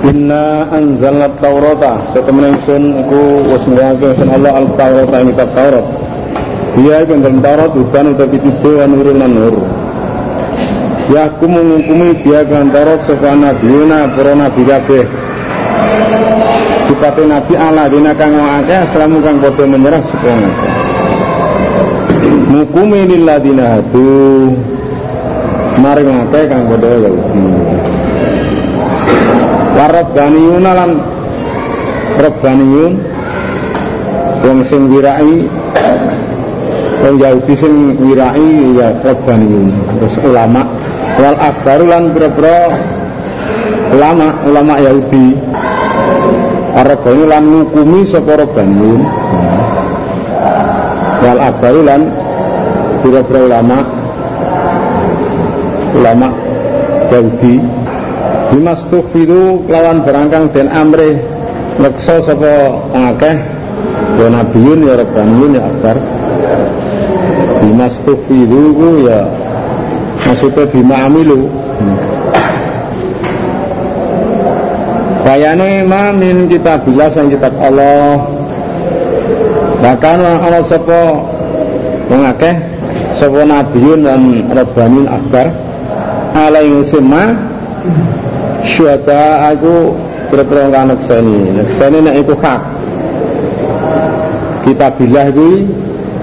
Inna anzalna Taurata Setemen ingsun iku wis ngawake ingsun Allah al-Taurata ing kitab Taurat. Dia iku dalam Taurat udan utawi pituduh wa nurun lan nur. Ya aku mengukumi dia kan Taurat sapa nabiuna para nabi kabeh. Sifatnya nabi Allah dina kang akeh aslamu kang padha menyerah ngakeh. Mukumi lil ladina hadu. Mari ngakeh kang padha Yahudi. Warabbaniyun lan Rabbaniyun Wong sing wirai Wong Yahudi sing wirai ya Rabbaniyun Terus ulama. Wal akbaru lan Ulama, ulama Yahudi. Arabani lan ngukumi sapa Rabbaniyun Wal akbaru lan ulama. Ulama Yahudi Bimas tufidu lawan berangkang dan amri Lekso sapa ngakeh Ya nabiyun ya rabbaniyun ya akbar. Bimas tufidu ya Maksudnya bima amilu Bayane ma min kitabillah sang kitab Allah. Bahkan ana sapa mengakeh sapa nabiyun dan rabbaniyun akbar. Alaihi sema syuhada aku berperang kan nekseni. Nekseni nek iku hak. Kita bilah kuwi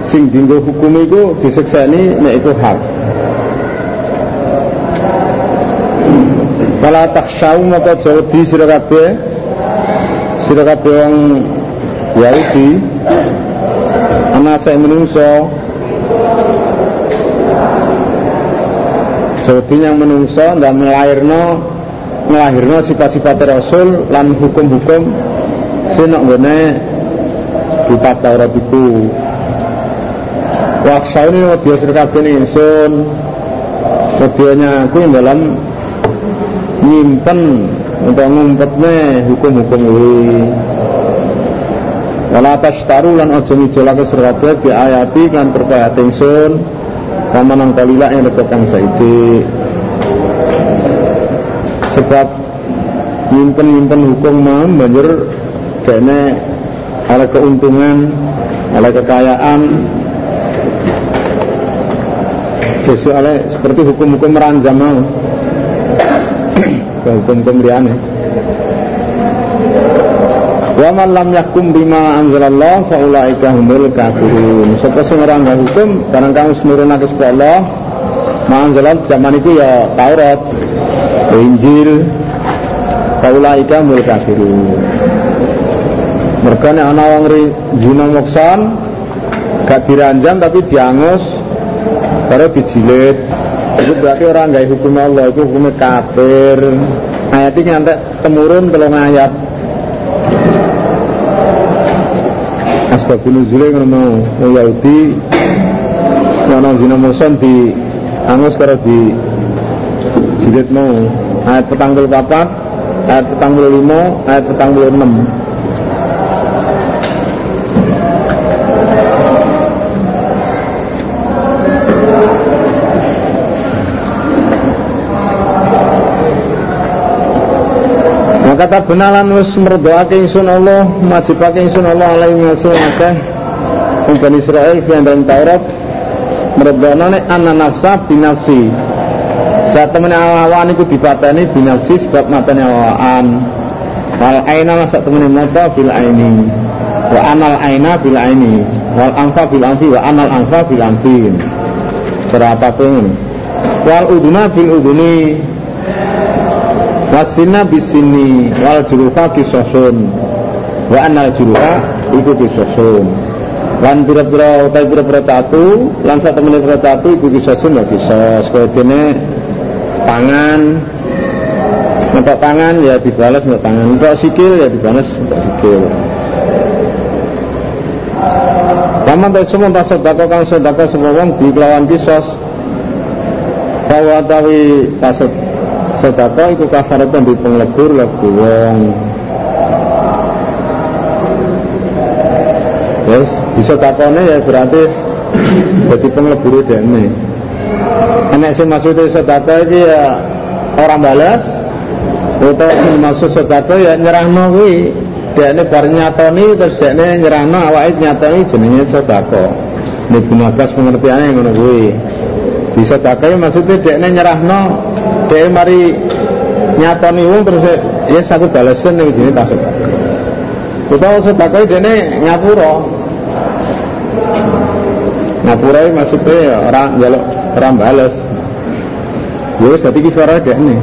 sing dinggo hukum iku disekseni nek iku hak. Kala taksyaw maka jauh di sira kabeh. Sira kabeh wong Yahudi. Ana saya menungso. Jadi yang menungso dan melahirno ngelahirno sifat-sifat Rasul lan hukum-hukum sinak gone kitab Taurat Waksa ini mau dia serkatin insun Medianya aku yang dalam Nyimpen Untuk ngumpetnya hukum-hukum ini Wala atas taru lan ojo ngijolake serkabeh bi ayati lan perkaya ingsun. Pamanang kalila yang lekokan saiki sebab nyimpen-nyimpen hukum mah banjur kene ada keuntungan ada kekayaan. Soalnya seperti hukum-hukum meranjam mau. Hukum-hukum liane Wa man lam yakum bima anzalallah fa ulaika humul kafirun. Sapa sing ora hukum barang kang nurunake Allah, ma anzalal zaman itu ya Taurat, Injil Kaulaika mul kafiru. Mereka ini anak wong zina moksan Gak diranjam tapi diangus Baru dijilid. Itu berarti orang gak hukum Allah Itu hukumnya kafir. Ayat ini nanti temurun telung ayat. Asbab nuzulnya kalau mau Yahudi Mana zina moksan di Angus kalau di jilid mau. Ayat petang puluh papat ayat petang puluh lima ayat petang puluh enam. Maka tak benalan wis merdoake ingsun Allah, majibake ingsun Allah alaihi ngasul akeh. Israel fi dalam Taurat merdoane anna nafsa binafsi. Saat temen itu dipateni binafsi sebab matanya awaan wal aina saat temen mata bil aini. Wa anal aina bil aini. Wal anfa bil anfi wa anal anfa bil anfi. Serapa pun wal uduna bil uduni. Wasina bisini wal jurufa kisosun. Wa anal jurufa iku kisosun lan pira-pira utai pira-pira catu lan sak temene pira catu iku kisosun ya kisos kaya dene tangan untuk tangan ya dibalas untuk tangan untuk sikil ya dibalas untuk sikil. Paman tak semua tak sodako kang sodako semua wong di kelawan kisos. Bahwa tawi pasut sodako itu kafaratan di penglebur lagu wong Yes, di sodakone ya berarti jadi penglebur ini enek sing maksudnya sedekah iki ya orang balas utawa maksud sedekah ya nyerahno kuwi. Dekne bar nyatoni terus dekne nyerahno awake nyatoni jenenge sedekah Ini Ibnu Abbas pengertiannya ngono kuwi. Bisa sedekah maksudnya dekne nyerahno dekne mari nyatoni wong terus ya satu balasan ning jenenge tasuk utawa sedekah dekne ngapura maksudnya orang jaluk orang balas ya wis dadi kifarah dekne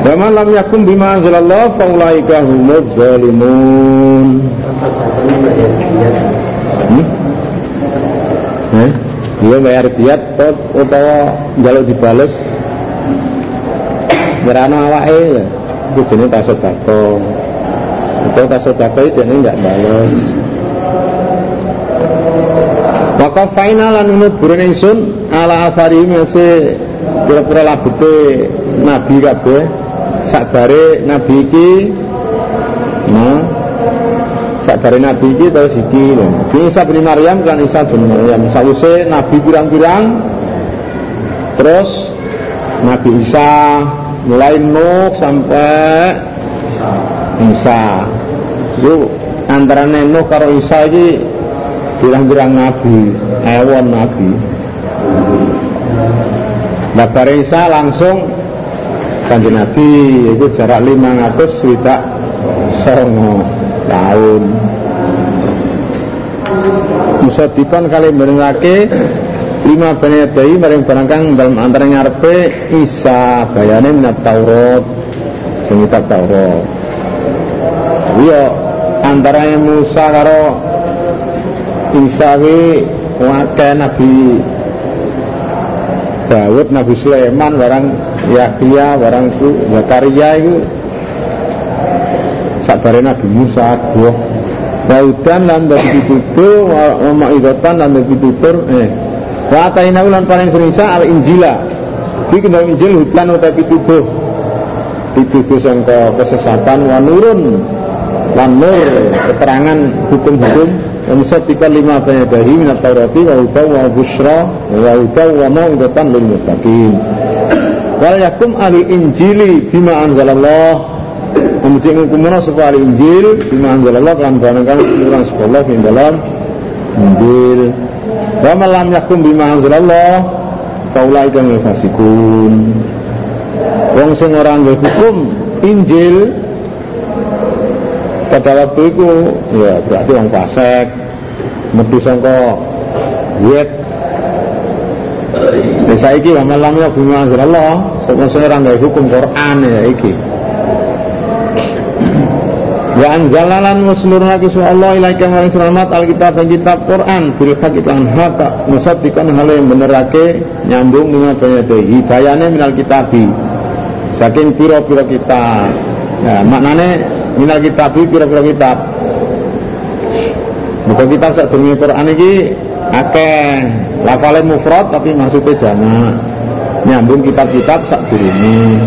Wa man lam yakum bima anzalallah fa ulaika humuz zalimun. Hmm? Eh? Dia bayar diat utawa njaluk dibales. Ngerana awake ya. Itu jenis tasodako. Itu tasodako itu enggak balas. Maka final lan nunut burin ingsun ala afari masih kira-kira labute nabi kabeh. Sakbare nabi iki nah sakbare nabi iki terus iki lho Isa bin Maryam kan Isa bin Maryam. Nabi pirang-pirang terus Nabi Isa mulai Nuh sampai Isa. Itu antara Nuh karo Isa iki pirang-pirang nabi ewon nabi. Nah Isa langsung kanjeng Nabi itu jarak 500 swidak songo tahun. Musadikon kali menerake lima bani adai barangkang dalam antara ngarepe Isa bayane minat Taurat sing Taurat. Iya antara Musa karo Isa wi wakil Nabi Daud Nabi Sulaiman barang Yahya barang Zakaria itu. Sabare Nabi Musa buah Daudan lan bagi pitutur wa ma'idatan lan bagi pitutur eh. Wa ataina lan paring serisa al injila iki kena injil hutan uta pitutur. Pitutur sangka kesesatan wa nurun keterangan hukum-hukum Musaddiqan lima bayna dari minat Taurati wa hudaw wa bushra wa hudaw wa mau'idatan lil muttaqin. Wal yakum ahli injili bima anzalallah Memuji ngumumna sapa ahli injil bima anzalallah kan barang kan kurang sekolah ing dalam injil. Wa malam yakum bima anzalallah faulai kang fasikun. Wong sing ora hukum Injil pada waktu itu ya berarti orang fasek metu sangka wet Ya saiki wa malam ya bima Allah sapa sing ora gawe hukum Quran ya iki. Wa anzalalan musnurna su Allah ilaika maring selamat alkitab dan kitab Quran bil haq lan hak hal yang benerake nyambung dengan banyak hidayahnya minal kitabi. Saking pira-pira kitab. Ya maknane minal kitabi pira-pira kitab? Bukan kitab sak dunia Quran ini akeh. Lafale mufrad tapi maksudnya jama nyambung kitab-kitab sak durunge.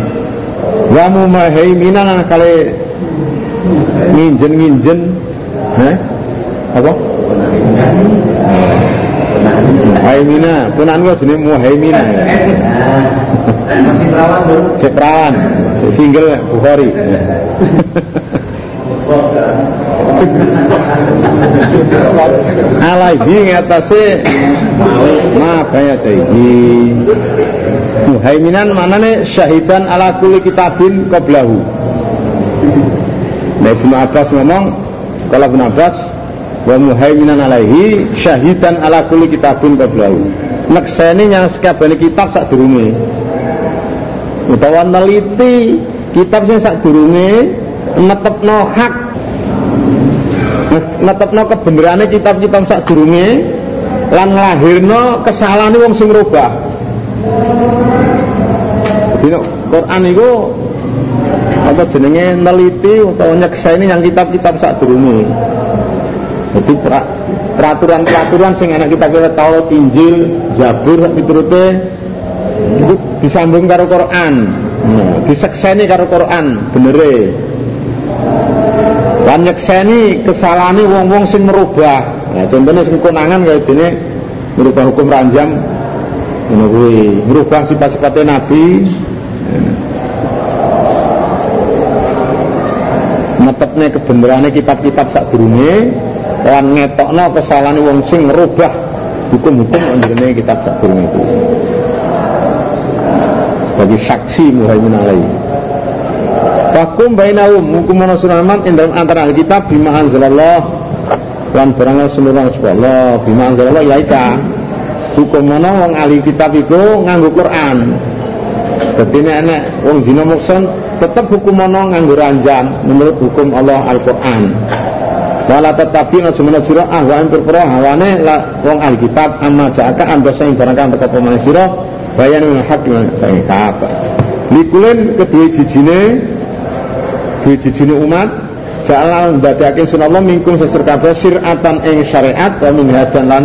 Wa mumahaiminan kali nginjen-nginjen. Eh apa? Muhaimina, punan gua jenis Muhaimina. Masih perawan. Cek perawan, single Bukhari. Alaihi ngatasi ma kaya tadi. Muhaiminan nih syahidan ala kulli kitabin qablahu. Nah Ibnu Abbas ngomong kalau Ibnu Abbas wa muhaiminan alaihi syahidan ala kulli kitabin qablahu. Nekseni yang sekabane kitab sak durunge. Utawa neliti kitab sing sak durunge netepno hak netepno kebenerane kitab-kitab sak durunge lan nglahirno kesalahane wong sing rubah. Dino Quran iku apa jenenge neliti utawa nyekseni yang kitab-kitab sak durunge. Jadi peraturan-peraturan sing anak kita kita Taurat, Injil, Zabur sak piturute itu disambung karo Quran. Nah, disekseni karo Quran benere lan nyekseni kesalahane wong-wong sing merubah. Nah, contohnya sing konangan kaya dene merubah hukum ranjam ngono kuwi. Merubah sifat-sifat nabi. Netepne kebenerane kitab-kitab sadurunge lan ngetokno kesalahane wong sing merubah hukum-hukum ndene kitab sadurunge itu sebagai saksi mulai alaihi Wakum bainahum. Hukum sunahman ing dalam antara ahli kitab bima anzalallah lan barang seluruh Allah bima anzalallah ilaika hukum mana wong ahli kitab iku nganggo Quran. Dadi nek nek wong zina mukson tetap hukum mana nganggo ranjam menurut hukum Allah Al-Qur'an. Wala tetapi aja menawa sira ahwaan perkara hawane wong ahli kitab amma jaka amba sing barang kang teko bayan hak sing kitab likulin kedua jijine dua jijine umat. Ja'ala ndadekaken sunallah mingkum sesir kabeh siratan ing syariat wa minhajan lan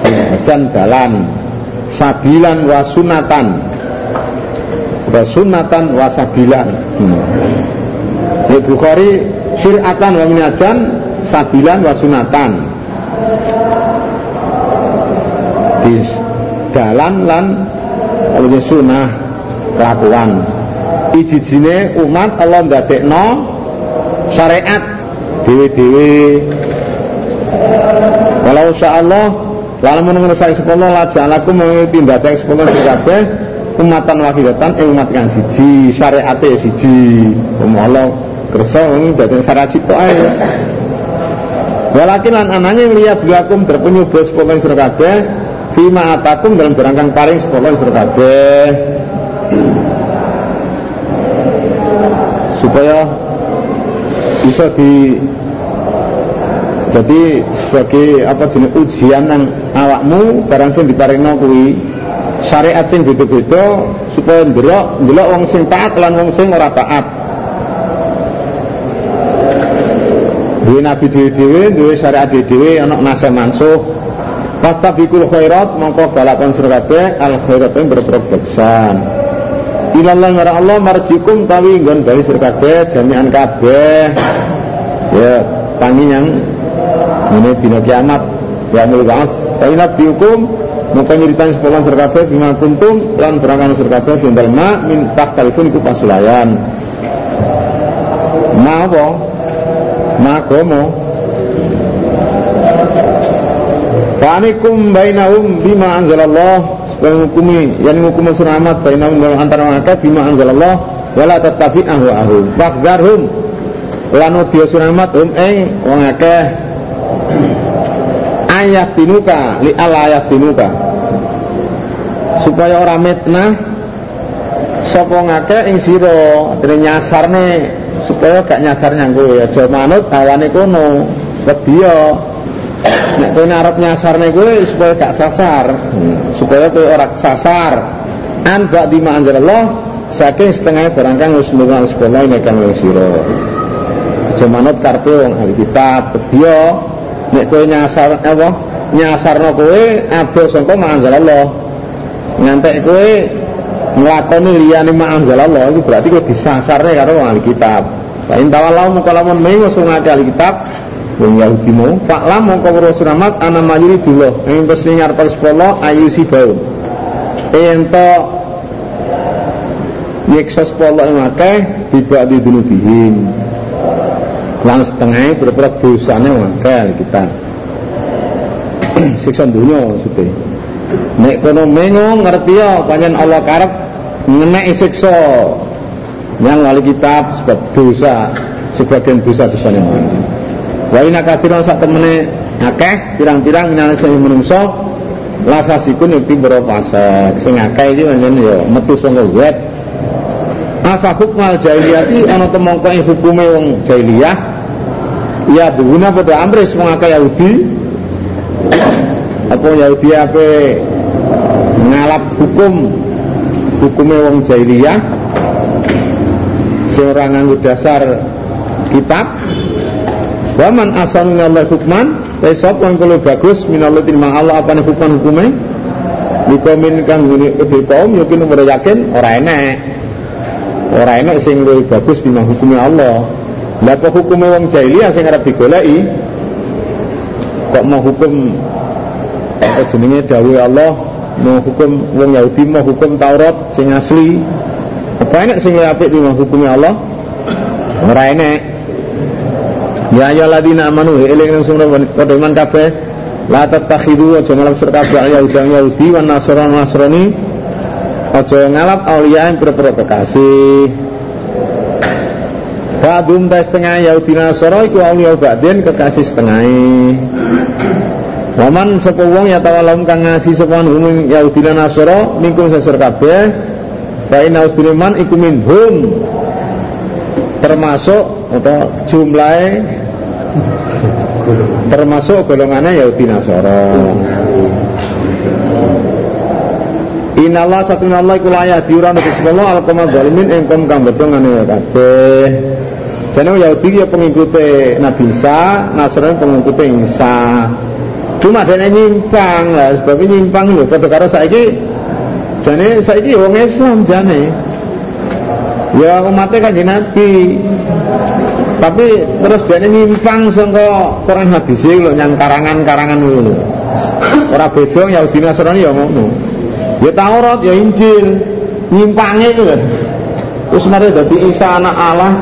minhajan dalan. Sabilan wa sunatan. Wa sunatan wa sabilan. Hmm. Ya Bukhari siratan wa minhajan sabilan wa sunatan. Di dalan lan apa sunah lakuan ijijine umat Allah ndadekno syariat. Dewe-dewe. Walau Allah lalu menunggu saya sepuluh lajak laku mengikuti tindakan sepuluh kabeh umatan wahidatan eh umat yang siji syariatnya siji. Allah kersa datang syariat situ aja walakin lan ananya lihat belakum berpenyubuh sepuluh surah kabeh fima atakum dalam berangkang paring sepuluh surah supaya bisa di jadi sebagai apa jenis ujian yang awakmu barang sing diparingno kuwi syariat sing beda-beda supaya ndelok ndelok wong sing taat lan wong sing ora taat. Nabi dhewe-dhewe duwe syariat dhewe ana nase mansuh. Pastabikul khairat mongko balapan sira kabeh al khairat yang berprogresan ilallah ngara Allah marjikum tawi nggon bali sir kabeh jami'an kabeh. Ya tangi yang ini dina kiamat. Ya mul ba'as tapi nabi hukum muka nyeritain sekolah sir kabeh bima kuntum lan berangan sir kabeh bindal ma min tak telepon iku pasulayan. Ma apa? Ma gomo Fa'anikum bainahum bima anzalallah menghukumi yang menghukumi suramat bainahum dalam antara mereka bima anzalallah wala tatabi ahwa ahum fakdarhum lan udya suramat hum eh wong akeh. Ayat tinuka li ala ayat tinuka supaya orang mitnah sapa ngake ing sira dene nyasarne supaya gak nyasar nyanggo ya aja manut hawane kono nek kowe arep nyasarne kowe supaya gak sasar. Hmm. supaya kowe ora sasar. An ba'di ma anzalallah saking setengah barang kang wis lunga sekolah nek kang wis sira. Aja manut karpe wong ahli kitab dia nek kowe nyasar apa? Nyasarno kowe ado sangka ma anzalallah ngantek kowe nglakoni liyane ma anzalallah itu berarti kowe disasarne karo wong ahli kitab. Fa in tawallaw mukalamun mengus wong ahli kitab wong Yahudi mau faklam mongko weruh suramat ana mayuri dulu. Ing wis ngarep sepolo ayu si bau. Ento nyiksa sepolo ing akeh tidak didunubihim lan setengah berpura dosane akeh kita. Siksa dunia maksudnya. Nek kono mengo ngerti ya panjen Allah karep ngenek siksa. Yang wali kitab sebab dosa sebagian dosa dosanya wa ina kathiran sak temene akeh pirang-pirang minane sing menungso la fasikun yakti boro fasik. Sing akeh iki pancen ya metu saka wet afa hukmal jahiliyati ana temongko ing hukume wong jahiliyah. Ya duguna pada amris wong akeh Yahudi. Apa Yahudi apa ngalap hukum hukume wong jahiliyah. Sing nganggo dasar kitab Waman asal minallah hukman sapa yang kalau bagus Minallah timbang Allah apa nih hukman hukumnya Dikomin kang Kedua kaum yakin umur yakin Orang enak Orang enak sing lebih bagus timbang hukumnya Allah. Lapa hukumnya wong jahiliyah sing arep digoleki? Kok mau hukum apa jenenge dawuh Allah mau hukum wong Yahudi mau hukum Taurat sing asli? Apa enak sing apik timbang hukumnya Allah? Ora enak Ya ladina amanu eling nang sumra padha iman kabeh la tatakhidu aja ngalap sira kabeh Yahudi Yahudi wan Nasrani Nasrani aja ngalap auliya yang pira kekasih. Ba'dum ta setengah Yahudi Nasrani iku auliya ba'din kekasih setengah. Waman sapa wong ya tawalum kang ngasi sapa hum Yahudi lan Nasara mingkung sesur kabeh. Fa inna iku minhum. Termasuk atau jumlahnya termasuk golongannya Yahudi Nasara Inallah satu Allah iku layak diuran untuk sekolah al-qamad zalimin engkom kang betul ngene kabeh. Jane Yahudi ya pengikute Nabi Isa, Nasrani pengikute Isa. Cuma ada nyimpang lah, sebabnya nyimpang lho. Pada karo saiki, jane saiki wong Islam jane. Ya umatnya kan Nabi. Tapi terus dia nyimpang sangka Quran hadis lho yang karangan-karangan dulu. Ora beda Yahudi Nasrani ya ngono. Ya Taurat ya Injil, nyimpange itu kan. Terus mari dadi Isa anak Allah.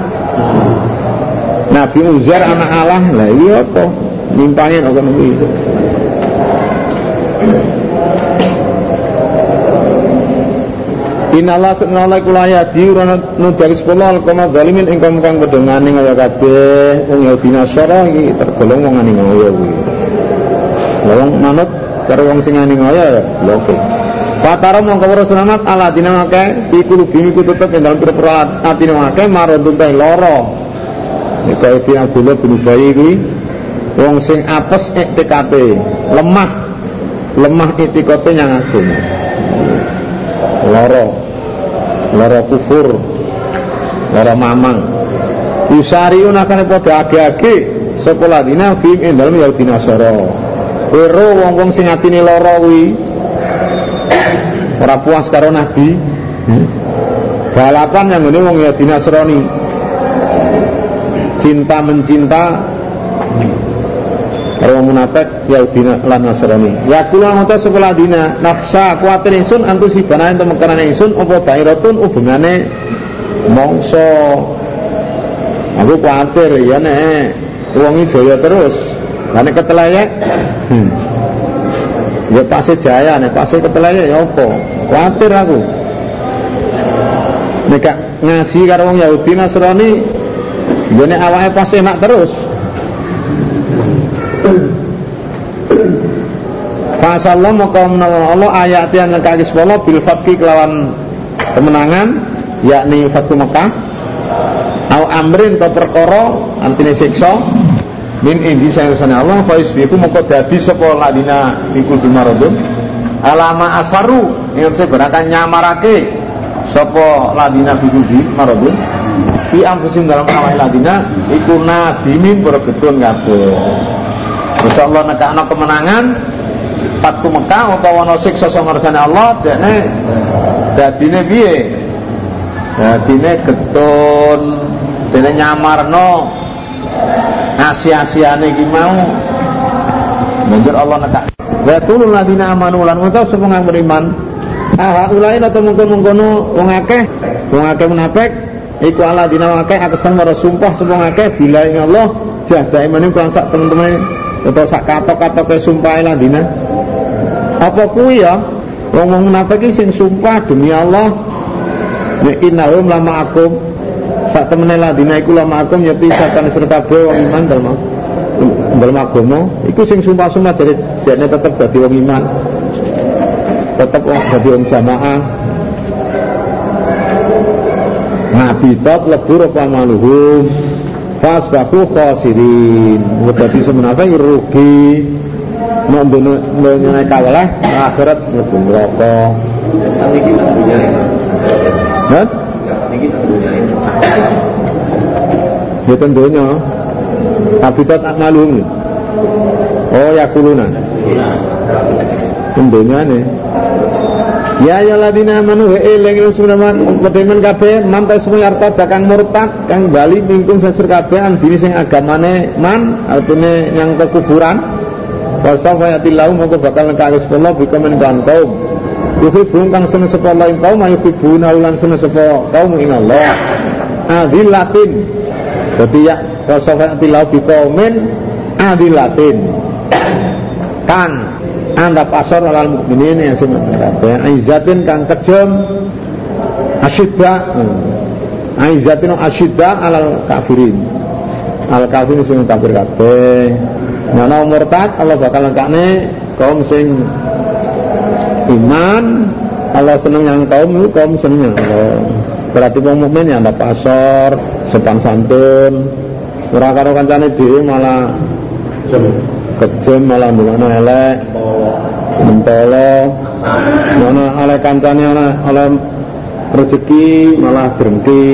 Nabi Uzair anak Allah. Lah iya apa? Nyimpange kok ngono Inallah senalai kula yadi urana nudari sekolah al-koma zalimin ingkang kang bedengane ngaya kabeh wong Yahudi Nasara iki tergolong wong ngani kuwi. Wong manut karo wong sing ngani ngaya ya loke. Patara mongko para selamat ala dina make iku bini ku tetep ing dalem pira-pira atine make marun teh lara. Nika iki Abdullah bin wong sing apes iktikate, lemah lemah itikote yang agama loro. Loro kufur. Loro mamang. Usariun akan pada age-age sekolah dina fim ing dalem Yahudi Nasara Wero wong-wong sing atine lara kuwi. Ora puas karo nabi. Balapan yang ngene wong Yahudi Nasrani cinta mencinta kalau munafik Yahudi lan Nasrani. Ya kula ngoten sekolah dina nafsa kuatir ingsun antu sibana ento mekaran ingsun apa dairatun hubungane mongso. Aku kuatir ya nek wong jaya terus. Lah nek keteleyek hmm. Ya pasti jaya nek pasti keteleyek ya apa? Kuatir aku. Nek ngasih karo wong Yahudi Nasrani ya nek awake pasti enak terus. Fasallah maka menawa Allah ayat yang ngekaki sekolah bil fatki kelawan kemenangan yakni Fatku Mekah. Au amrin atau perkara antine siksa min indi sayasana Allah fa isbiku maka dadi sapa ladina ikul bimaradun. Alama asaru yang seberakan nyamarake sapa ladina bikul bimaradun. Fi amfusim dalam awal ladina iku nadimin bergetun kabeh. Insyaallah nekakno kemenangan Fatku Mekah utawa ana siksa sing ngersane Allah dene dadine piye? Dadine getun, dene nyamarno asia-asiane iki mau. Banjur Allah nekak. Wa tulul ladina amanu lan sapa kang beriman. Ah, ulain atau mungkon-mungkono wong akeh, wong akeh munafik iku ala dina akeh akesem ora sumpah sapa akeh bila ing Allah jahda imane kan sak temen-temen utawa sak katok-katoke sumpah lan dina apa kuwi ya? Wong wong munafik sing sumpah demi Allah. Nek innahum lama akum sak temene ladina iku lama akum ya bisa kan serta wong iman dalem dalem agama iku sing sumpah-sumpah jadi dene tetep dadi wong iman. Tetep wong dadi wong jamaah. Nabi tot lebur apa maluhum Fasbahu khasirin. Wadati semenapa rugi mau dunia kalah akhirat mlebu neraka tak Hah? Tak Ya tentunya Habitat malum Oh ya kuluna Tentunya nih Ya ya ladina amanu wa eling sebenarnya kedemen kabeh mantai semua arta kang murtad kang bali mingkung sesur kabeh andine sing agamane man artine yang kekufuran Wasafa yatillahu mongko bakal nekake sepuluh bika menimbahan kaum. Yuhibun kang seneng sapa Allah ing kaum yuhibun ulan seneng sapa kaum ing Allah. Adillatin Dadi ya wa sawfa tilau biqaumin adilatin. Kang anda pasor alal mukminin yang sing kabeh aizatin kang kejem asyidda. Hmm. aizatin asyidda alal kafirin. Al kafirin sing kafir kabeh Nah, murtad Allah bakal lengkane kaum sing iman. Allah seneng yang kaum kaum seneng Allah. Berarti kaum mukmin ya ada pasor sopan santun. Ora karo kancane dhewe malah kejem malah ndungane elek mentolo. Mana oleh kancane oleh oleh rezeki malah berhenti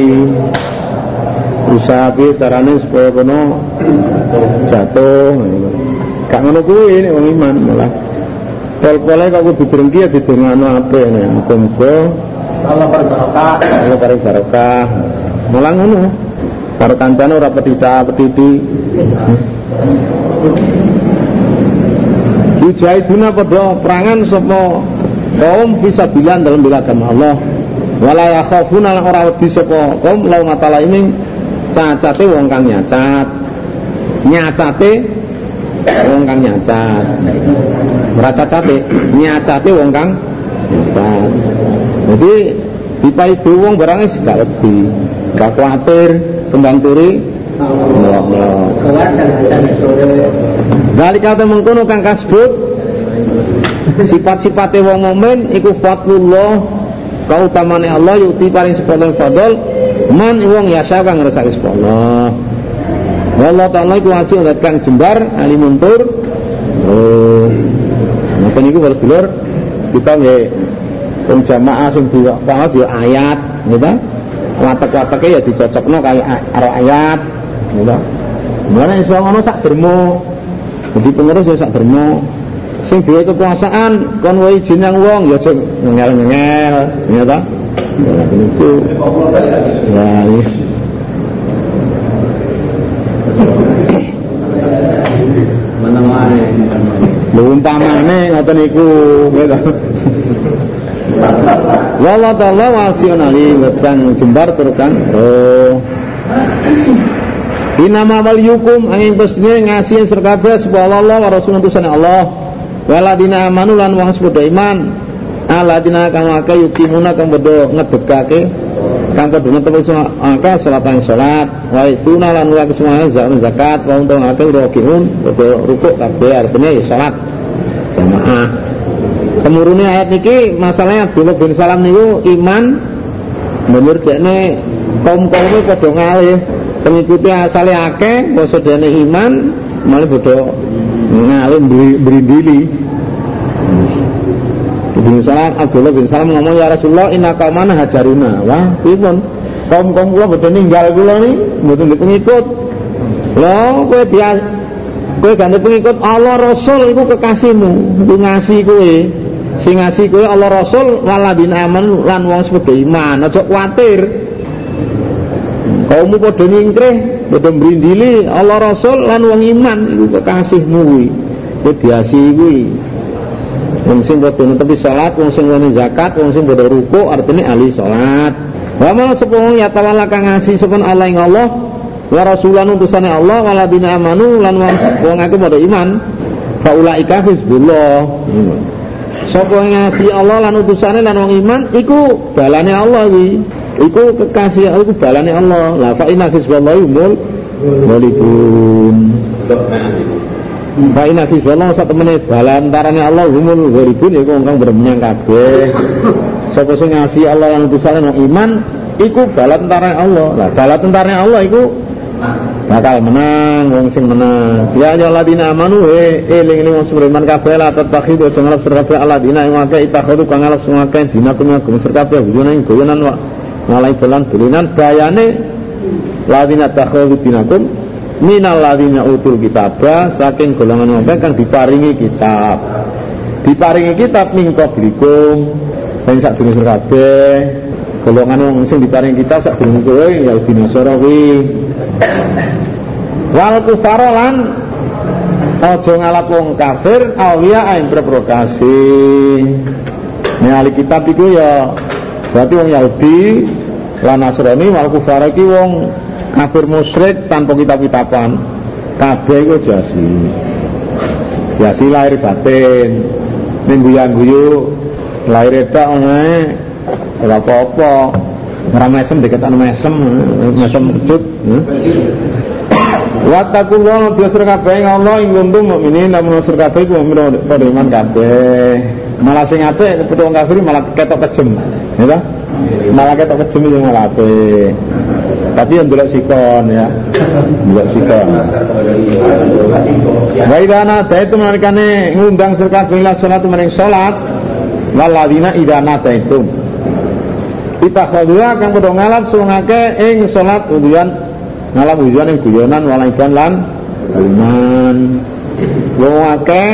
usaha piye carane supaya kono jatuh gak ngono kuwi nek wong iman malah. Pol-pole kok kudu berhenti ya didongano apik nek muga-muga. Allah paring barokah. Allah paring barokah. Malah ngono. Karo kancane ora petita petiti Yujahiduna pada perangan sapa kaum bilan dalam bila agama Allah. Wala yakhafuna ora wedi sapa kaum lau matala ini cacate wong kang nyacat. Nyacate wong kang nyacat. Ora cacate nyacate wong kang nyacat. Jadi itu wong barangnya gak lebih gak khawatir kembang turi Balik kata mengkono kang kasbut sifat-sifatnya wong momen iku fatullah kautamane Allah yuti paring sepuluh fadol man wong yasa kang ngrasake Allah Allah taala iku wasi kang jembar ali muntur oh napa niku harus dulur kita nggih wong jamaah sing pawas ya ayat nggih watek-wateke ya dicocokno kali karo ayat nggih Mana iso ngono sak dermo. Jadi pengurus ya sak dermo. Sing duwe kekuasaan kon wae izin yang wong ya aja ngel-ngel, ya ta? Ya itu. Ya, yes. Lho umpamane ngoten niku, gitu. Wallahu ta'ala wasiun alim kang jembar turkan. Oh. Inama wal yukum angin pesne ngasih serkabeh sebuah Allah wa rasul utusan Allah. Waladina amanu lan sepodo iman. Aladina kang akeh yukimuna kang bodo ngedekake kang padha netepi akeh salat lan salat wa ituna lan wa kesemua zakat wa untung akeh rokiun bodo rukuk artine ya salat jamaah. Kemurune ayat niki masalahnya Abdullah bin Salam niku iman menurut dekne kaum-kaume padha ngalih pengikuti asalnya akeh basa dene iman malah bodoh ngalim beri dili bin Salam Abdullah bin Salam ngomong ya Rasulullah inna kaumana hajaruna. Wah pun kaum kaum kula bodoh ninggal kula bodoh di pengikut lo kue biasa kue ganti pengikut Allah Rasul itu kekasihmu. Itu ngasih kue sing ngasih kue Allah Rasul waladina aman lan wong sepeda iman. Aja kuatir. Kaummu padha nyingkrih padha mrindili Allah Rasul lan wong iman iku kekasihmu kuwi. Kuwi diasi kuwi wong sing padha netepi salat wong sing wani zakat wong sing padha ruku artine ahli salat wa mal sepung ya tawalla kang ngasih sepun Allah ing Allah wa rasulan utusane Allah waladina amanu lan wong akeh padha iman fa ulaika hizbullah Sapa ngasih Allah lan utusane lan wong iman iku balane Allah kuwi Iku kekasih iku balane Allah. Lah fa inna hizballahi humul. Fa inna hizballahi sak temene balantarane Allah humul ghalibun iku wong kang bermenyang kabeh. Sapa sing ngasih Allah lan utusane nang iman iku balantarane Allah. Lah balantarane Allah iku bakal menang wong sing menang ya ya ladina amanu he eling eling wong sing beriman kabeh la tatakhidu sing sira kabeh aladina ing akeh itakhadu kang ngalap sing akeh dinakum ngagum kabeh ing goyonan wa mulai bulan bulinan bayane ladina takhawwi dinakum minal ladina utul kitabah saking golongan wong kang diparingi kitab. Diparingi kitab mingko blikum sing sak durung kabeh. Golongan wong sing diparingi kitab sak durung kowe ya dinasara kuwi wal kufara lan aja ngalap wong kafir awliya ain berprokasi Nek kitab iku ya berarti wong Yahudi lan Nasrani wal kufar wong kafir musyrik tanpa kitab-kitaban. Kabeh iku jasi jasi lahir batin. Minggu yang guyu lahir tok ngene ora apa-apa. Ora mesem diketan mesem mesem wujud Wattakullah biasir kabeh Allah ing kuntum mukminin lamun biasir kabeh ku mukmin padha iman kabeh. Malah sing apik wong kafir malah ketok kejem, ya Malah ketok kejem yang malah apik. Tapi yang delok sikon ya. Delok sikon. Wa idza itu menalikane ngundang sir kabeh ila salat maring salat waladina idza itu. Kita khadua kang padha ngalap sulungake ing salat udian ngalah ujian yang guyonan walaikan lan iman wong akeh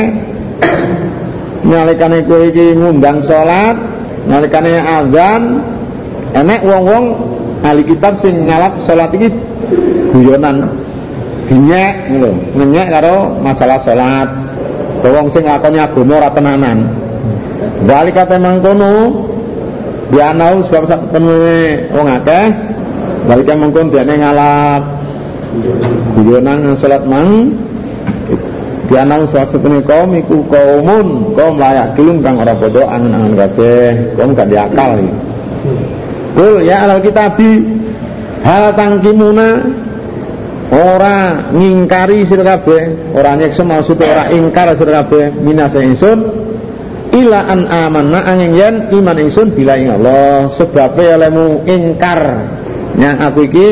nalikane kowe iki ngundang salat nalikane azan enek wong-wong ahli kitab sing ngalap salat iki guyonan. Dinyek lho. Ngenyek karo masalah salat wong sing lakoni agama ora tenanan. Balik kate mangkono. Dianau sebab sak temene wong akeh Balika mengkon dene ngalap. Guyonan salat mang. Dianang swasatune kaum iku kaumun kaum layak kilum kang ora padha angen-angen kabeh. Kaum gak diakal iki Kul ya alal kitabi hal tangkimuna ora ngingkari sira kabeh. Ora nyeksa maksud ora ingkar sira kabeh. Minasa ingsun. Ila an amanna angin yen iman ingsun bila ing Allah. Sebab lemu ingkar. Yang aku iki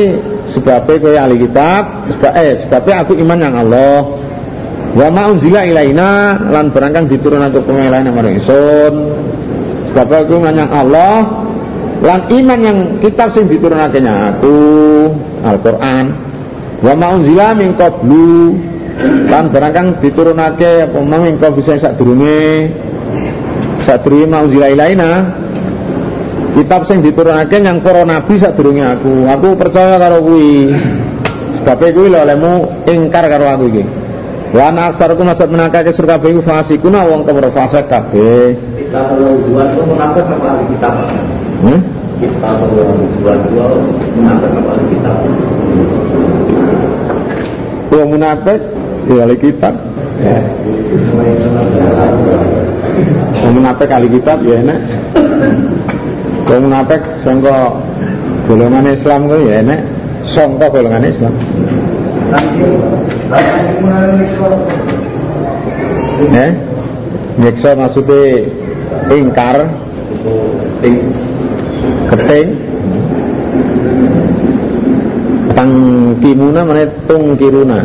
sebabnya kowe ahli kitab sebab eh sebabnya aku iman yang Allah. Wa ma unzila ilaina lan barangkang diturun aku pengelain marang ingsun. Sebabnya aku iman yang Allah lan iman yang kitab sing diturunake aku Al-Qur'an wa ma unzila min qablu lan barangkang diturunake apa mang engko bisa sak durunge sak durunge ma unzila ilaina kitab sing diturunake yang para nabi sadurunge aku. Aku percaya karo kuwi. Sebab kuwi lho olehmu ingkar karo aku iki. Wa ana aksarku masad menakake surga kabeh fasikuna wong kemur fasik kabeh. Kita perlu jual itu menakar apa kitab hmm? kita kitab Wong munafik ya ahli kitab. Ya. Wong munafik ahli kitab ya enak. Wong munafik sangka golongan Islam kuwi ya enek sangka golongan Islam. Eh? Nyeksa maksudnya ingkar keting. Tangkimuna mana tungkiruna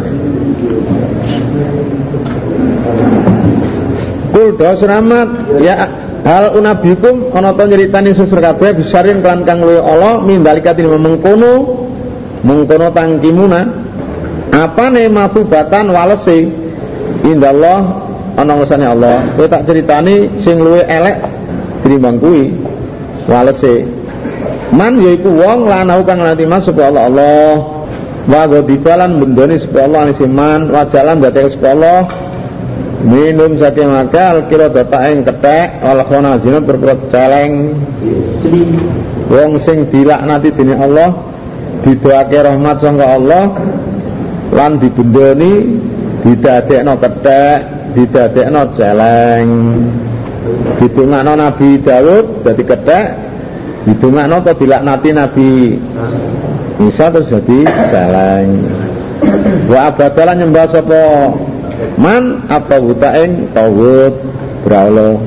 kul dos rahmat ya Hal unabikum ana ta nyeritani susur kabeh bisarin kelan kang Allah min dalikatin mengkono mengkono tangkimuna apane matubatan walese? Indallah ana ngersane Allah. Kowe tak ceritani sing luwih elek tinimbang kuwi walese. Man yaiku wong lanau kang nanti masuk Allah Allah. Wa ghadibalan bendone supaya Allah nisiman wa jalan dadi Allah. Minum saking akal kira bapak yang ketek wal khonazina berperut celeng. Wong sing dilaknati dening Allah didoake rahmat sangka Allah lan dibendoni didadekno ketek didadekno celeng didongakno Nabi Daud dadi ketek didongakno atau dilaknati Nabi Isa terus jadi celeng wa abadalan nyembah sapa man apa ing tawud braula.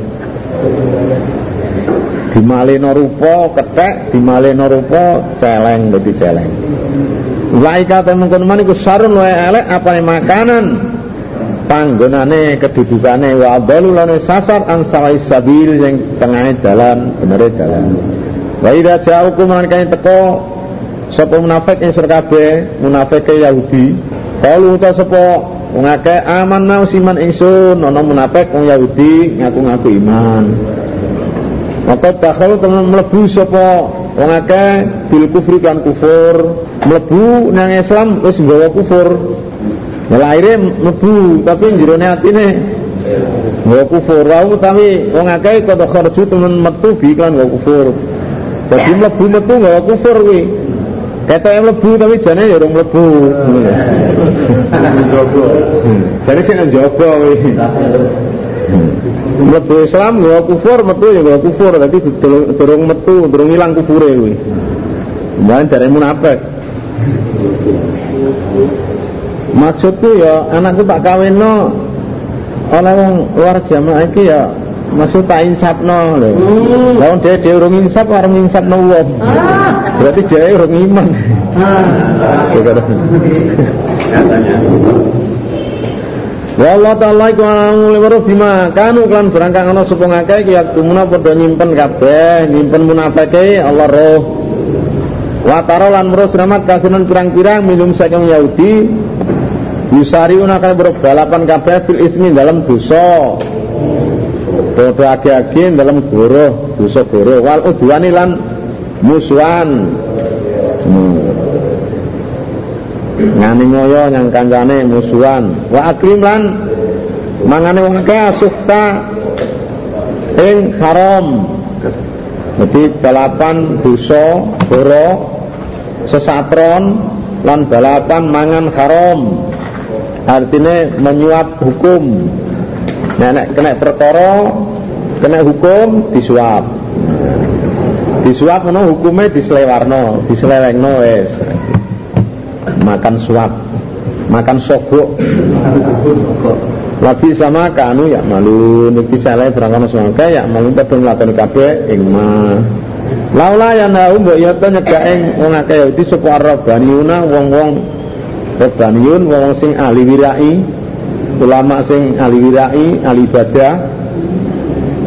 Dimaleno rupa ketek dimaleno rupa celeng dadi celeng. Laika temen man iku sarun wae elek apane makanan panggonane kedudukane wa abalu lane sasar an sawai sabil yang tengahe dalan benere dalan wa idza ja'ukum lan kaya teko sapa munafik ing sira kabeh munafike Yahudi kalu uta sapa Wong akeh amanna usiman ingsun ana munafik wong Yahudi ngaku-ngaku iman. Maka takhal temen mlebu sapa wong akeh bil kufri kan kufur, mlebu nang Islam wis nggawa kufur. Ya lahire mlebu tapi jerone atine nggawa kufur. Wau tapi wong akeh kok kharju temen metu bi kan nggawa kufur. Dadi mlebu metu nggawa kufur kuwi. Kata yang lebu tapi jane ya orang lebu. Jadi sih njogo Metu Islam gua kufur, metu ya gua kufur, tapi durung metu, durung ilang kufure. Mbah dari munafik. Maksudku ya anakku tak kawinno oleh wong luar jamaah iki ya maksud tak insapno lho. Hmm. Lah wong dhewe urung insap arep insapno wong. Ah. Berarti dhewe urung iman. Ah. Ya Allah taala iku ngulewaro bima kanu kan berangkang ana sapa ngakeh iki kumuna padha nyimpen kabeh, nyimpen munafike Allah roh. Wa taro lan murus rahmat kasinan pirang-pirang minum saking Yahudi yusariuna kan berbalapan kabeh fil ismi dalam dosa Dodo agi-agi dalam goro, dosa goro. Wal udwani lan musuhan. Hmm. Ngani ngoyo kancane musuhan. Wa akrim lan mangane wong akeh asukta ing haram. Jadi balapan dosa goro sesatron lan balapan mangan haram. Artinya menyuap hukum Nek kena perkara kena hukum disuap. Disuap ngono hukume diselewarno, diselewengno wis. Makan suap. Makan sogok. Lagi sama kanu ya malu niki saleh berangkat semangka ya malu padha nglakoni kabeh ing ma. Laula ya nau mbok ya to nyegak ing wong akeh Yahudi sapa Rabbaniuna wong-wong Rabbaniun wong sing ahli wirai ulama sing ahli wirai, ahli ibadah,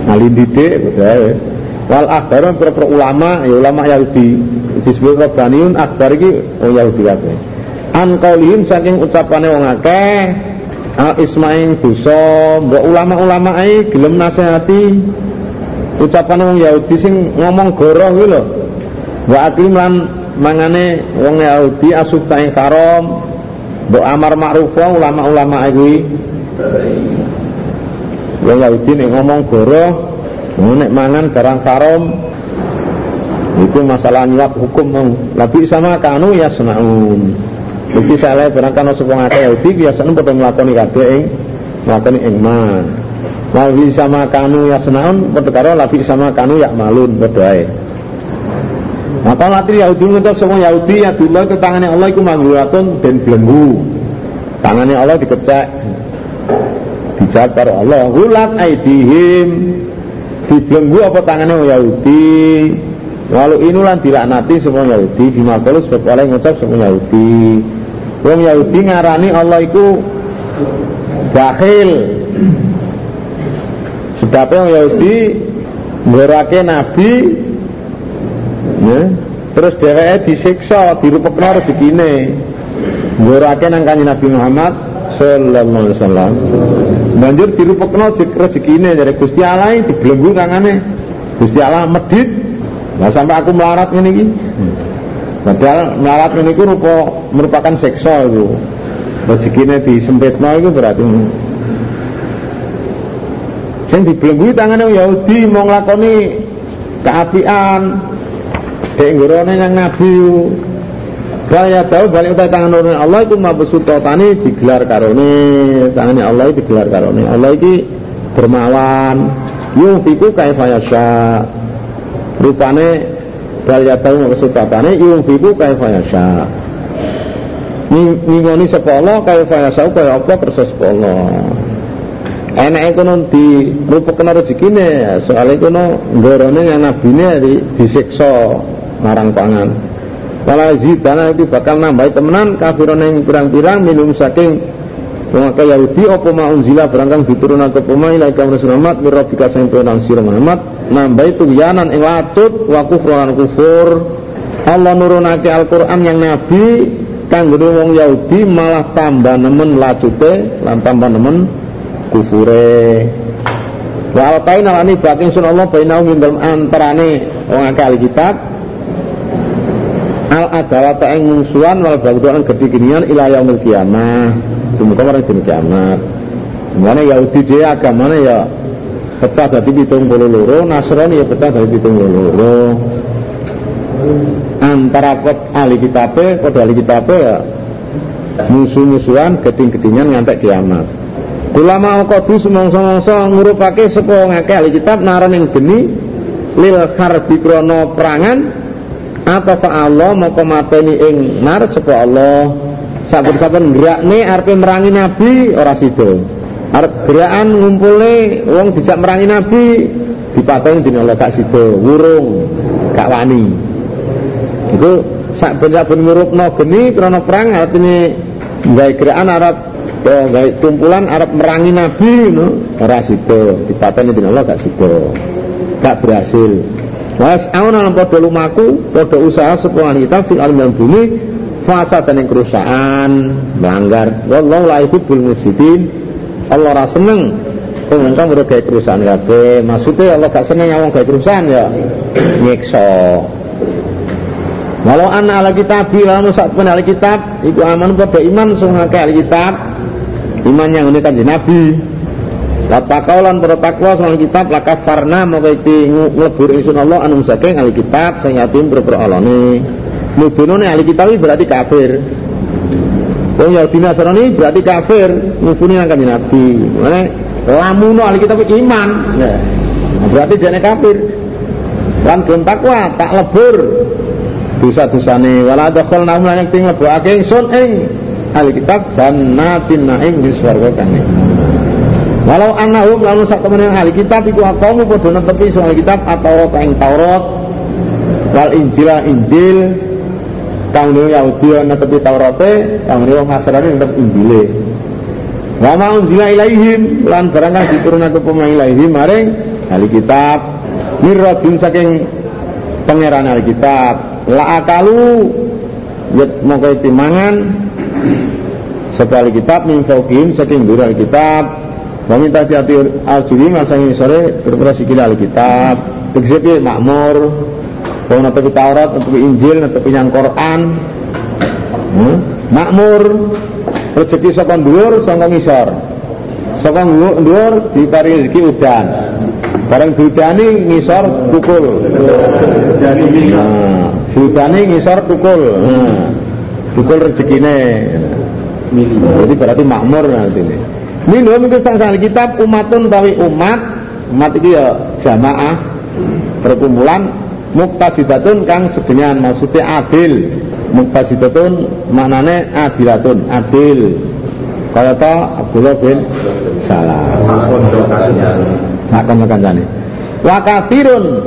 ahli didik, betul. Wal akbar pro ulama, ya ulama Yahudi. Disebut Rabbaniun akbar iki wong Yahudi kabeh. An saking ucapane wong akeh al ismain dosa, mbok ulama-ulama ae gelem nasihati ucapane wong Yahudi sing ngomong goroh kuwi lho. Wa aklim lan mangane wong Yahudi asuk ing karom Mbok amar ma'ruf ulama-ulama kuwi. Wong Yahudi nek ngomong goro, nek mangan barang karom itu masalah nyuap hukum mau sama kanu ya senaun Iki salah barang kanu sapa ngake Yahudi biasane padha nglakoni kabeh ing nglakoni ing man. Nabi sama kanu ya senaun padha karo Nabi sama kanu ya malun padha ae. Maka latri Yahudi ngucap semua Yahudi ya dulu ke tangannya Allah itu manggulatun dan belenggu. Tangannya Allah dikecek. Karo Allah, hulat aidihim. Dibelenggu apa tangannya Yahudi? Walau inulan dilaknati semua Yahudi Bimakulus sebab oleh ngucap semua Yahudi Wong Yahudi ngarani Allah itu Bakhil Sebabnya Yahudi Ngurake Nabi ya. terus dheweke disiksa dirupekno rezekine. Ngurake nang kanjeng Nabi Muhammad sallallahu alaihi wasallam. Banjur dirupekno rezekine dari Gusti Allah dibelenggu tangane Gusti Allah medit nah sampai aku melarat ngene iki. Padahal melarat ngene iku rupa merupakan siksa itu rezekine disempitno itu berarti. Sing dibelenggu tangane Yahudi mau nglakoni keapian Dek ngurone yang Nabi. Bal tahu balik utai tangan nurun Allah itu mabesut tani digelar karone. Tangannya Allah itu digelar karone. Allah itu dermawan. Yung fiku kaifa yasha rupane bal ya tahu mabesut tani yung fiku kaifa yasha ngingoni sapa Allah kaifa yasha kaya apa kersa Allah enak kono di rupekna rezekine. Soalnya kono ngorone yang nabine di, disiksa marang pangan. Wala zidana itu bakal nambah temenan kafiron yang pirang-pirang minum saking Wong Yahudi apa ma unzila barangkang diturunkan ke pemain ilaika kaum Muhammad mirrabika sing penang sira Muhammad nambah itu yanan ing latut wa kufran kufur. Allah nurunake Al-Qur'an yang nabi kanggo wong Yahudi malah tambah nemen lacute lan tambah nemen kufure. Wa alqaina lani baking sun Allah bainahu min antarane wong akeh kitab al adawata ing mungsuhan wal bagdoan gede ginian ila yaumil kiamah. Semoga orang dini kiamat. Mana Yahudi dia agamanya ya pecah puluh loro Nasrani ya pecah puluh loro. Antara ahli kitabe padha ahli kitabe ya musuh-musuhan geding-gedingan ngantek kiamat. Ulama qadu semangsa-mangsa ngurupake sapa ngake ahli kitab naran ing geni lil harbi krana perangan apa fa Allah moko mateni ing nar sapa Allah? Saben-saben gerakne arepe merangi nabi ora sida. Arep gerakan ngumpulne wong dijak merangi nabi dipateni dina Allah gak sida. Wurung gak wani. Itu sak ben-saben ngurupno geni krana perang artine gawe gerakan arep ya gawe kumpulan arep merangi nabi no ora sida dipateni dina Allah gak gak berhasil Was auna lan padha lumaku, padha usaha sapa kita fil alam bumi fasa dan kerusakan, melanggar. Wallahu la yuhibbul mufsidin. Allah ora seneng wong kang ora gawe kerusakan kabeh. Maksudnya Allah gak seneng wong gawe kerusakan ya nyiksa. Walau anak ala kitab lalu saat pun ala kitab iku aman pada iman semua ke ala kitab iman yang ini kanji nabi Lapa kaulan para takwa sama kitab laka farna maka itu ngelebur insun Allah anu saking ahli kitab sing yatim berber alane. Mubinone ahli kitab berarti kafir. Wong Yahudi Nasrani berarti kafir, ngufuni nang kanjeng Nabi. Mane lamuno ahli kitab iman. Nah, berarti jane kafir. Lan gelem takwa tak lebur dosa-dosane wala dakhal naum lan ing lebokake ingsun ing ahli kitab jannatin naim di swarga kane. Walau annahum lalu sak temen ahli kitab iku aqamu padha netepi soal kitab atau ing Taurat. Wal Injil Injil. Kang dhewe Yahudi netepi Taurate kang dhewe Nasrani netep Injile. Wa ma unzila ilaihim lan barang kang diturunake apa ilaihim maring ahli kitab. Mirrabin saking pangeran ahli kitab. La akalu yet mongko timangan sebab ahli kitab min fauqihim saking kitab Wami tadi hati al-juri masa ini sore berpura sikil al-kitab. Tegese makmur? Wong netepi Taurat, netepi Injil, netepi yang Quran. Hmm? Makmur. Rezeki saka dhuwur saka ngisor. Saka dhuwur dipari rezeki udan. Bareng diudani ngisor tukul nah, Diudani ngisor tukul nah, Tukul rezekine Jadi berarti makmur nanti nih Minhum itu sang kitab umatun tawi umat. Umat itu ya jamaah Perkumpulan. Muktasidatun kang sedengan Maksudnya adil. Muktasidatun maknanya adilatun Adil. Kaya to Abdullah bin Salam. Sakon kancane Wa kafirun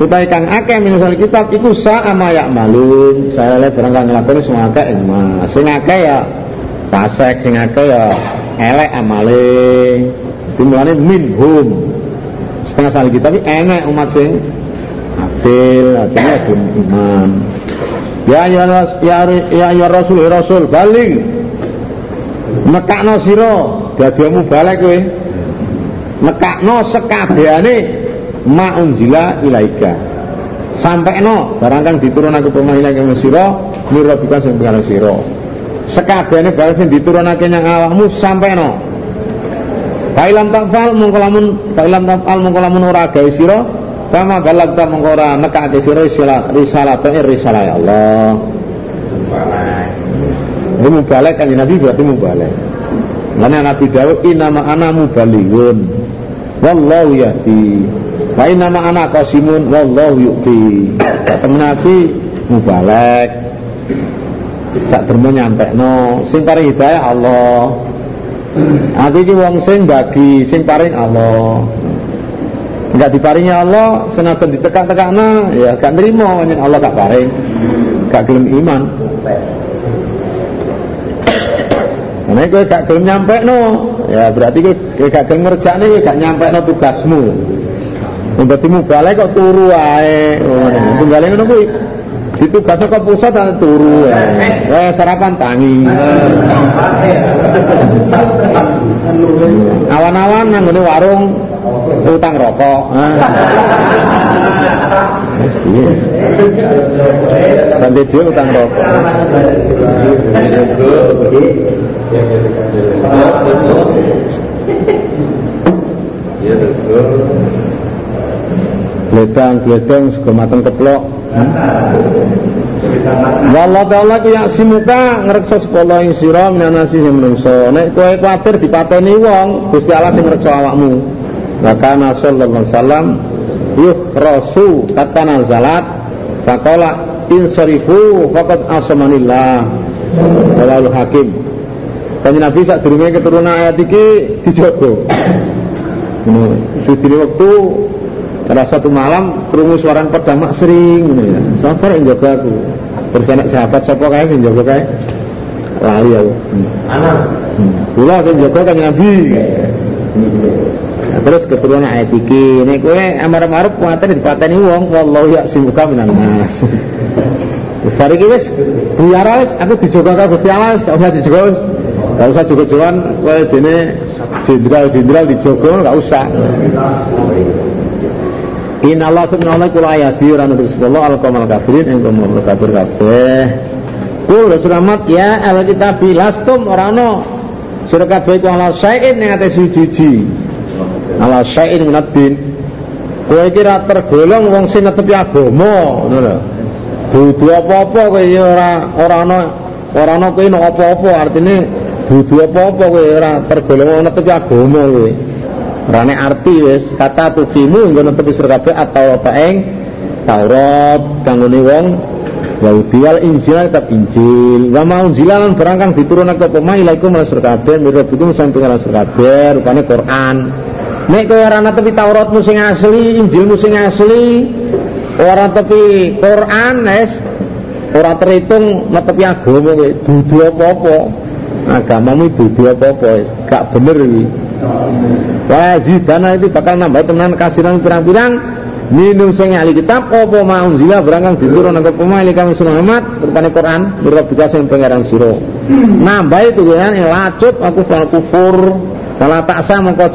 Utai kang akeh minusal kitab iku sama yak malun. Saya lihat barang kang nglakoni semua akeh. Sing akeh ya pasek, sing akeh ya elek amale. Timulane minhum. Setengah sali kita tapi enek umat sing adil artinya belum iman. Ya ya ya ya, ya rasul ya rasul baling. Nekakno sira dadimu balik kowe. Nekakno sekabehane ma unzila ilaika. No barang kang diturunake pemahilan kang sira mirabika sing pengarang sira sekabehane barang sing diturunake nang awakmu sampeno Failam tafal mongko lamun failam tafal mongko lamun ora gawe sira kama balagta mongko ora nekake sira risalah risalah risalah ya Allah. Ini mubalek kan Nabi berarti mubalek. Karena Nabi Dawud inama ana mubalighun wallahu yahdi wa inama ana qasimun wallahu yu'ti temen Nabi mubalek sak dermo no sing paring hidayah Allah. Aku iki wong sing bagi sing paring Allah. Enggak diparingi Allah senajan ditekak-tekakna ya gak nerima yen Allah gak paring. Gak gelem iman. Karena kowe gak gelem nyampe no, ya berarti kowe gak gelem ngerjakne kowe gak nyampe no tugasmu. Berarti balik kok turu wae. Tunggale ngono itu kasih ke pusat dan turu ya. Eh sarapan tangi. Awan-awan nang ngene warung utang rokok. Ganti dia utang rokok. Ledang, ledang, suka matang keplok. Wallah ta'ala ku simuka ngreksa sepolo ing sira minanasi sing menungso. Nek kowe kuwatir dipateni wong, Gusti Allah sing ngreksa awakmu. Maka sallallahu alaihi wasallam yukhrasu kata nazalat faqala insarifu faqad asamanillah. Wallahu hakim. Kanjeng Nabi sak durunge keturunan ayat iki dijogo. Ngono, sujine pada satu malam krungu suara pedang mak sering ngono ya. Sabar yang jaga aku. Terus anak sahabat sapa kae sing jaga kae? Lali aku. Anak. Hmm. Kula sing jaga kan Nabi. Nah, terus keturunan ayat iki nek kowe amar-amarep kuwatir dipateni wong wallahu ya simuka minan nas. Bar iki wis buyara wis aku dijaga karo Gusti Allah wis gak usah dijaga wis. Gak usah jaga-jagan kowe dene jenderal-jenderal dijaga gak usah. Inna Allah subhanahu wa ta'ala ayati ora nutuk sekolah al qamal kafirin ing kaum kafir kabeh. Kul suramat ya al kitab lastum ora ono sira kabeh ku ala sain ning ate siji Ala sain minadin. Kowe iki tergolong wong sing netepi agama, ngono lho. Dudu apa-apa kowe ya ora ora ana ora ana kowe apa-apa artine dudu apa-apa kowe ora tergolong netepi agama kowe. Rane arti wis kata tukimu nggo netepi sira kabeh atau apa ing Taurat kanggone wong Yahudi wal Injil tetap Injil. Wa mau jilan barang kang diturunake apa mai ilaikum sira kabeh mirip itu sang pengen sira kabeh Quran. Nek kowe ora netepi Tauratmu sing asli, Injilmu sing asli, ora netepi Quran wis ora terhitung netepi agama kowe dudu apa-apa. Agamamu dudu apa-apa, gak bener iki. Wah zidana itu bakal nambah tenan kasiran pirang-pirang. Minum sing ahli kitab apa mau zila berangkang diturun ke pemain kami sunah Muhammad rupane Quran berabdika sing pangeran sira. Nambah itu kan lacut aku fal kufur. Kala taksa mengko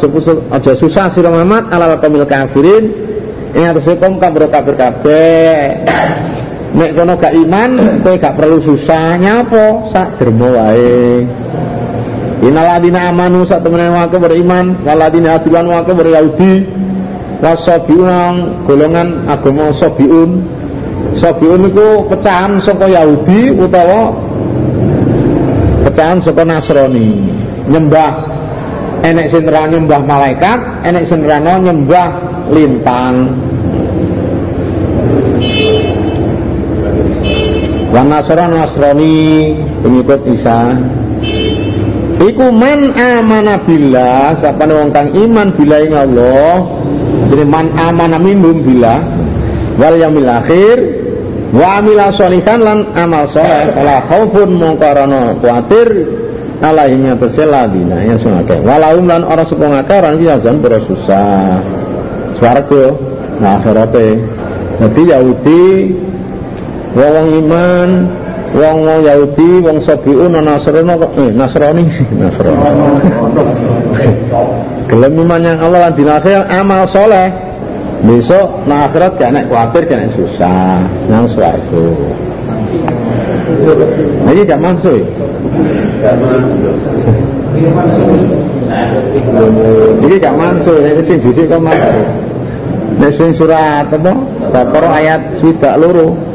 aja susah sira Muhammad ala kamil kafirin. Ing atase kom kabro kafir kabeh. Nek kono gak iman kowe gak perlu susah nyapa sak dermo wae Inaladina amanu sak temenan wake beriman, waladina adilan wake beryahudi, wasobiun golongan agama sobiun. Sobiun itu pecahan saka Yahudi utawa pecahan saka Nasrani. Nyembah enek sing nyembah malaikat, enek sing nyembah lintang. Wan Nasrani Nasrani pengikut Isa Iku man amana billah Siapa wong kang iman bila ing Allah Jadi man amana minum bila Wal yamil akhir Wa amila sholihan lan amal soleh Kala khaufun mongkarana kuatir Alaihnya tersela dina Yang sungake Walaum lan orang suka ngake Orang kiazan bersusah Suarga Nah akhirate Jadi Yahudi Wong iman wong Yahudi, wong Sabiun, Nasrani, eh Nasrani, Nasrani. Gelem iman yang Allah lan dina amal soleh. Besok nang akhirat gak nek kuatir gak nek susah nang swarga. Nah, ini gak mansuh. Ini gak mansuh, ini sing dhisik kok mansuh. Nek sing surat apa? Baqarah ayat swidak loro.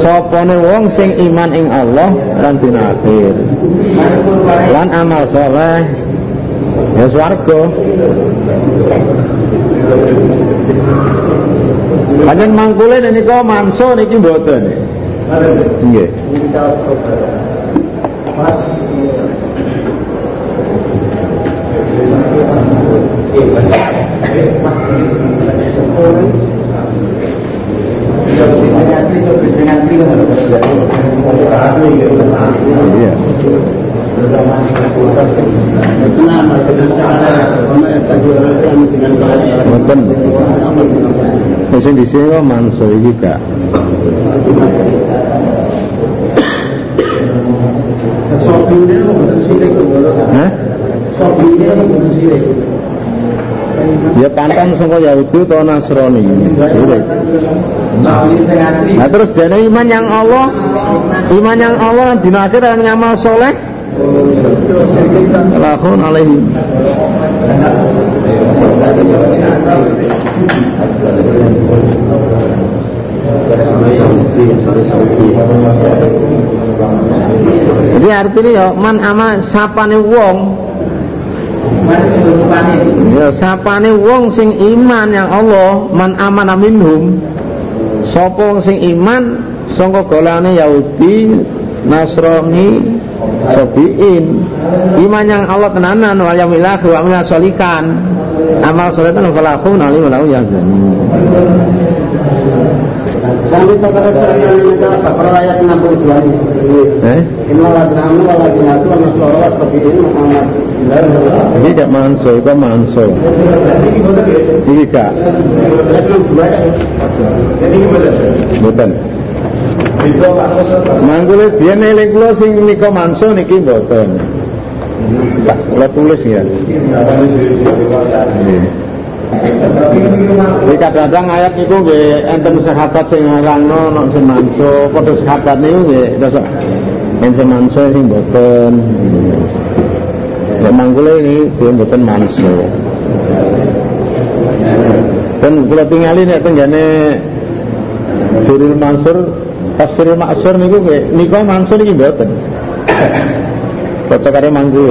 Sopone wong sing iman ing Allah lan dina akhir. Lan amal soleh ya swarga. Panjen mangkule niku manso niki mboten. Nggih. Iya. Mboten. Sing di sini kok manso iki? Ya pantan sangka Yahudi atau Nasrani. Nah terus dene iman yang Allah, iman yang Allah dina akhir dan ngamal soleh. Lahun alaihi. Jadi artinya ya man ama sapane wong Ya sapane wong sing iman yang Allah man amana minhum sapa sing iman sangka golane Yahudi Nasrani Sobiin. Iman yang Allah tenanan wal yaumil akhir wa amal sholihan amal sholihan falahu nalim lahu yazan Kami kepada saya Bakara ayat 62 ini. eh wa ladinatu wa Muhammad ini gak manso itu manso ini gak Mboten. Manggule biyen eling kula sing nika manso niki mboten. Tak kula tulis ya. Nggih. Jadi kadang-kadang ayat itu nggih enten sahabat sing ngarangno nek sing manso, padha sahabat niku nggih dosa. Yen sing manso sing mboten. Nek manggule ini dia mboten manso. Dan kula tingali nek tenggane Durul Mansur Tafsirul Maksur niku nggih nika Mansur iki mboten. Cocok karo manggul.